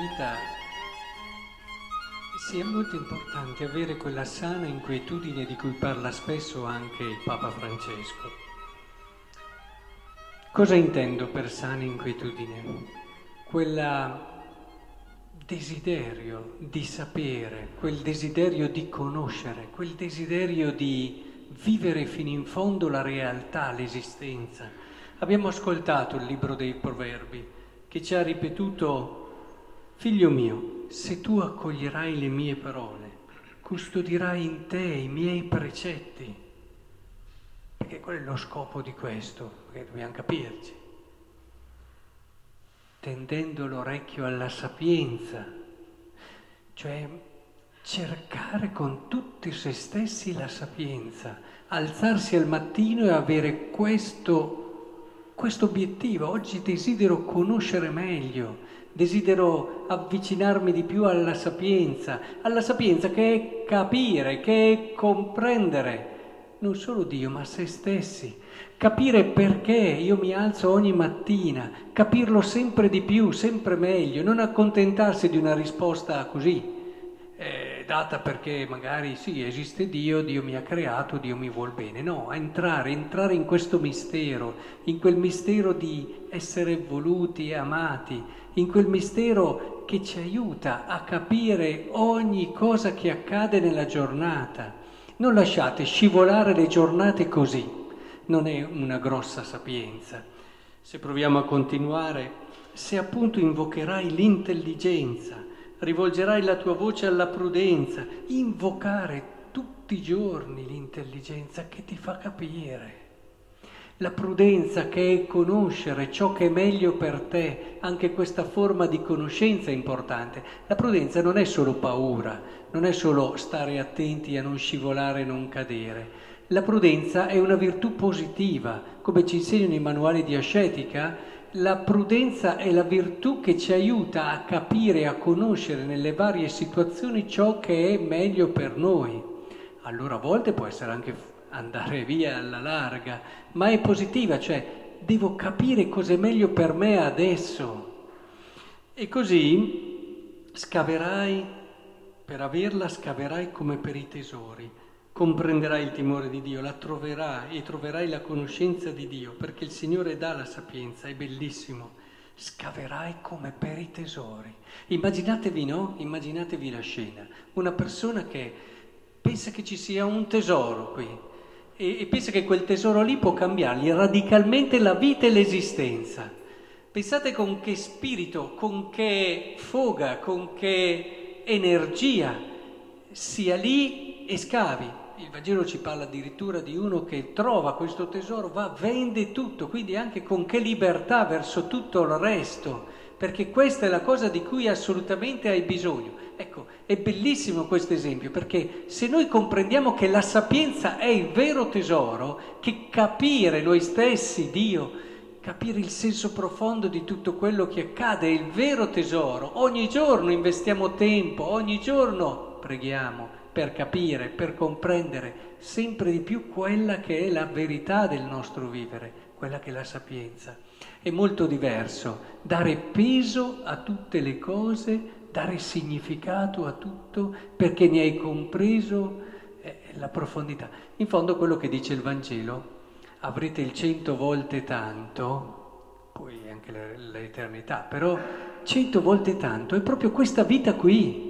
vita sia molto importante avere quella sana inquietudine di cui parla spesso anche il Papa Francesco. Cosa intendo per sana inquietudine? Quella desiderio di sapere, quel desiderio di conoscere, quel desiderio di vivere fino in fondo la realtà, l'esistenza. Abbiamo ascoltato il libro dei proverbi che ci ha ripetuto Figlio mio, se tu accoglierai le mie parole, custodirai in te i miei precetti, perché qual è lo scopo di questo? Perché dobbiamo capirci. Tendendo l'orecchio alla sapienza, cioè cercare con tutti se stessi la sapienza, alzarsi al mattino e avere questo, questo obiettivo. Oggi desidero conoscere meglio desidero avvicinarmi di più alla sapienza, alla sapienza che è capire, che è comprendere non solo Dio, ma se stessi, capire perché io mi alzo ogni mattina, capirlo sempre di più, sempre meglio, non accontentarsi di una risposta così, data perché magari sì, esiste Dio, Dio mi ha creato, Dio mi vuol bene, no, entrare, entrare in questo mistero, in quel mistero di essere voluti e amati, in quel mistero che ci aiuta a capire ogni cosa che accade nella giornata. Non lasciate scivolare le giornate così, non è una grossa sapienza. Se proviamo a continuare, se appunto invocherai l'intelligenza, rivolgerai la tua voce alla prudenza, invocare tutti i giorni l'intelligenza che ti fa capire la prudenza che è conoscere ciò che è meglio per te, anche questa forma di conoscenza è importante. La prudenza non è solo paura, non è solo stare attenti a non scivolare e non cadere. La prudenza è una virtù positiva, come ci insegnano i manuali di ascetica, la prudenza è la virtù che ci aiuta a capire, a conoscere nelle varie situazioni ciò che è meglio per noi. Allora a volte può essere anche andare via alla larga, ma è positiva, cioè devo capire cos'è meglio per me adesso. E così scaverai, per averla scaverai come per i tesori, comprenderai il timore di Dio, la troverai e troverai la conoscenza di Dio, perché il Signore dà la sapienza, è bellissimo. Scaverai come per i tesori. Immaginatevi, no? Immaginatevi la scena. Una persona che pensa che ci sia un tesoro qui, e, e pensa che quel tesoro lì può cambiargli radicalmente la vita e l'esistenza. Pensate con che spirito, con che foga, con che energia sia lì e scavi. Il Vangelo ci parla addirittura di uno che trova questo tesoro, va, vende tutto, quindi anche con che libertà verso tutto il resto, perché questa è la cosa di cui assolutamente hai bisogno. Ecco, è bellissimo questo esempio perché se noi comprendiamo che la sapienza è il vero tesoro, che capire noi stessi, Dio, capire il senso profondo di tutto quello che accade è il vero tesoro, ogni giorno investiamo tempo, ogni giorno preghiamo per capire, per comprendere sempre di più quella che è la verità del nostro vivere, quella che è la sapienza. È molto diverso dare peso a tutte le cose dare significato a tutto perché ne hai compreso eh, la profondità. In fondo quello che dice il Vangelo, avrete il cento volte tanto, poi anche l'eternità, però cento volte tanto è proprio questa vita qui.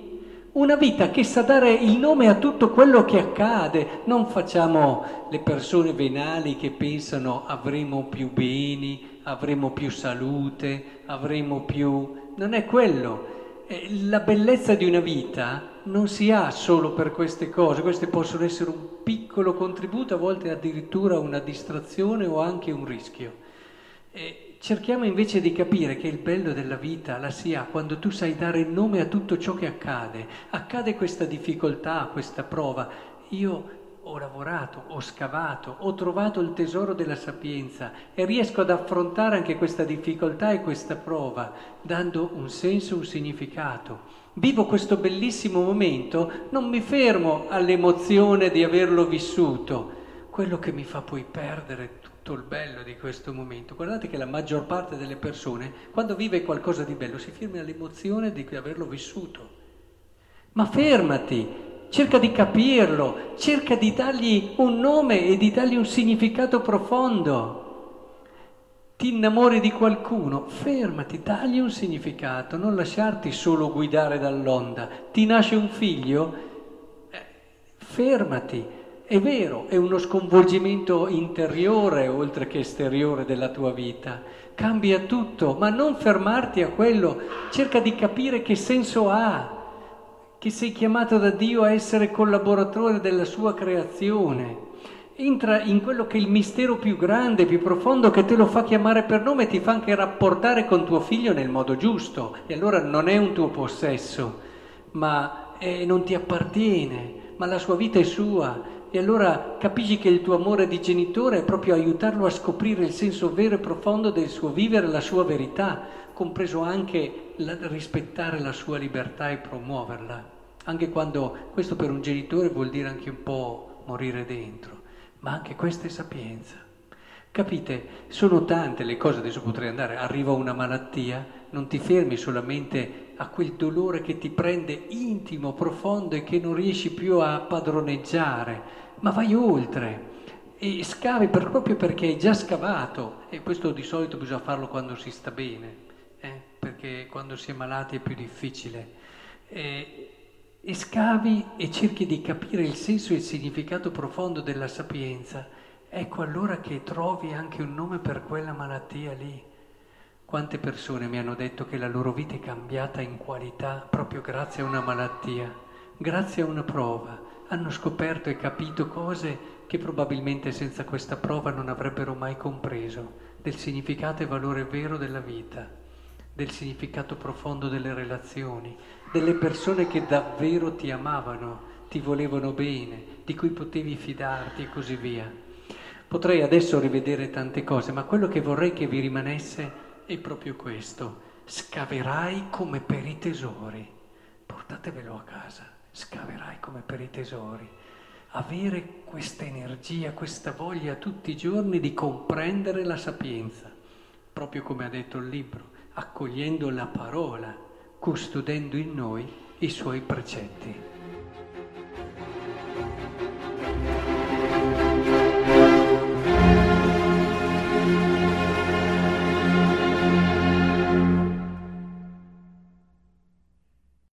Una vita che sa dare il nome a tutto quello che accade. Non facciamo le persone venali che pensano avremo più beni, avremo più salute, avremo più... Non è quello eh, la bellezza di una vita non si ha solo per queste cose, queste possono essere un piccolo contributo, a volte addirittura una distrazione o anche un rischio. E cerchiamo invece di capire che il bello della vita la si ha quando tu sai dare nome a tutto ciò che accade. Accade questa difficoltà, questa prova. Io ho lavorato, ho scavato, ho trovato il tesoro della sapienza e riesco ad affrontare anche questa difficoltà e questa prova, dando un senso, un significato. Vivo questo bellissimo momento, non mi fermo all'emozione di averlo vissuto, quello che mi fa poi perdere tutto il bello di questo momento. Guardate che la maggior parte delle persone, quando vive qualcosa di bello, si ferma all'emozione di averlo vissuto. Ma fermati, cerca di capirlo, cerca di dargli un nome e di dargli un significato profondo. Ti innamori di qualcuno, fermati, dagli un significato, non lasciarti solo guidare dall'onda. Ti nasce un figlio, eh, fermati. È vero, è uno sconvolgimento interiore oltre che esteriore della tua vita. Cambia tutto, ma non fermarti a quello. Cerca di capire che senso ha, che sei chiamato da Dio a essere collaboratore della sua creazione entra in quello che è il mistero più grande, più profondo, che te lo fa chiamare per nome e ti fa anche rapportare con tuo figlio nel modo giusto. E allora non è un tuo possesso, ma è, non ti appartiene, ma la sua vita è sua. E allora capisci che il tuo amore di genitore è proprio aiutarlo a scoprire il senso vero e profondo del suo vivere, la sua verità, compreso anche la, rispettare la sua libertà e promuoverla. Anche quando questo per un genitore vuol dire anche un po' morire dentro ma anche questa è sapienza. Capite? Sono tante le cose, adesso potrei andare, arriva una malattia, non ti fermi solamente a quel dolore che ti prende intimo, profondo e che non riesci più a padroneggiare, ma vai oltre e scavi per, proprio perché hai già scavato e questo di solito bisogna farlo quando si sta bene, eh? perché quando si è malati è più difficile. E, e scavi e cerchi di capire il senso e il significato profondo della sapienza, ecco allora che trovi anche un nome per quella malattia lì. Quante persone mi hanno detto che la loro vita è cambiata in qualità proprio grazie a una malattia, grazie a una prova. Hanno scoperto e capito cose che probabilmente senza questa prova non avrebbero mai compreso del significato e valore vero della vita, del significato profondo delle relazioni, delle persone che davvero ti amavano, ti volevano bene, di cui potevi fidarti e così via. Potrei adesso rivedere tante cose, ma quello che vorrei che vi rimanesse è proprio questo. Scaverai come per i tesori. Portatevelo a casa, scaverai come per i tesori. Avere questa energia, questa voglia tutti i giorni di comprendere la sapienza, proprio come ha detto il libro, accogliendo la parola custodendo in noi i suoi precetti.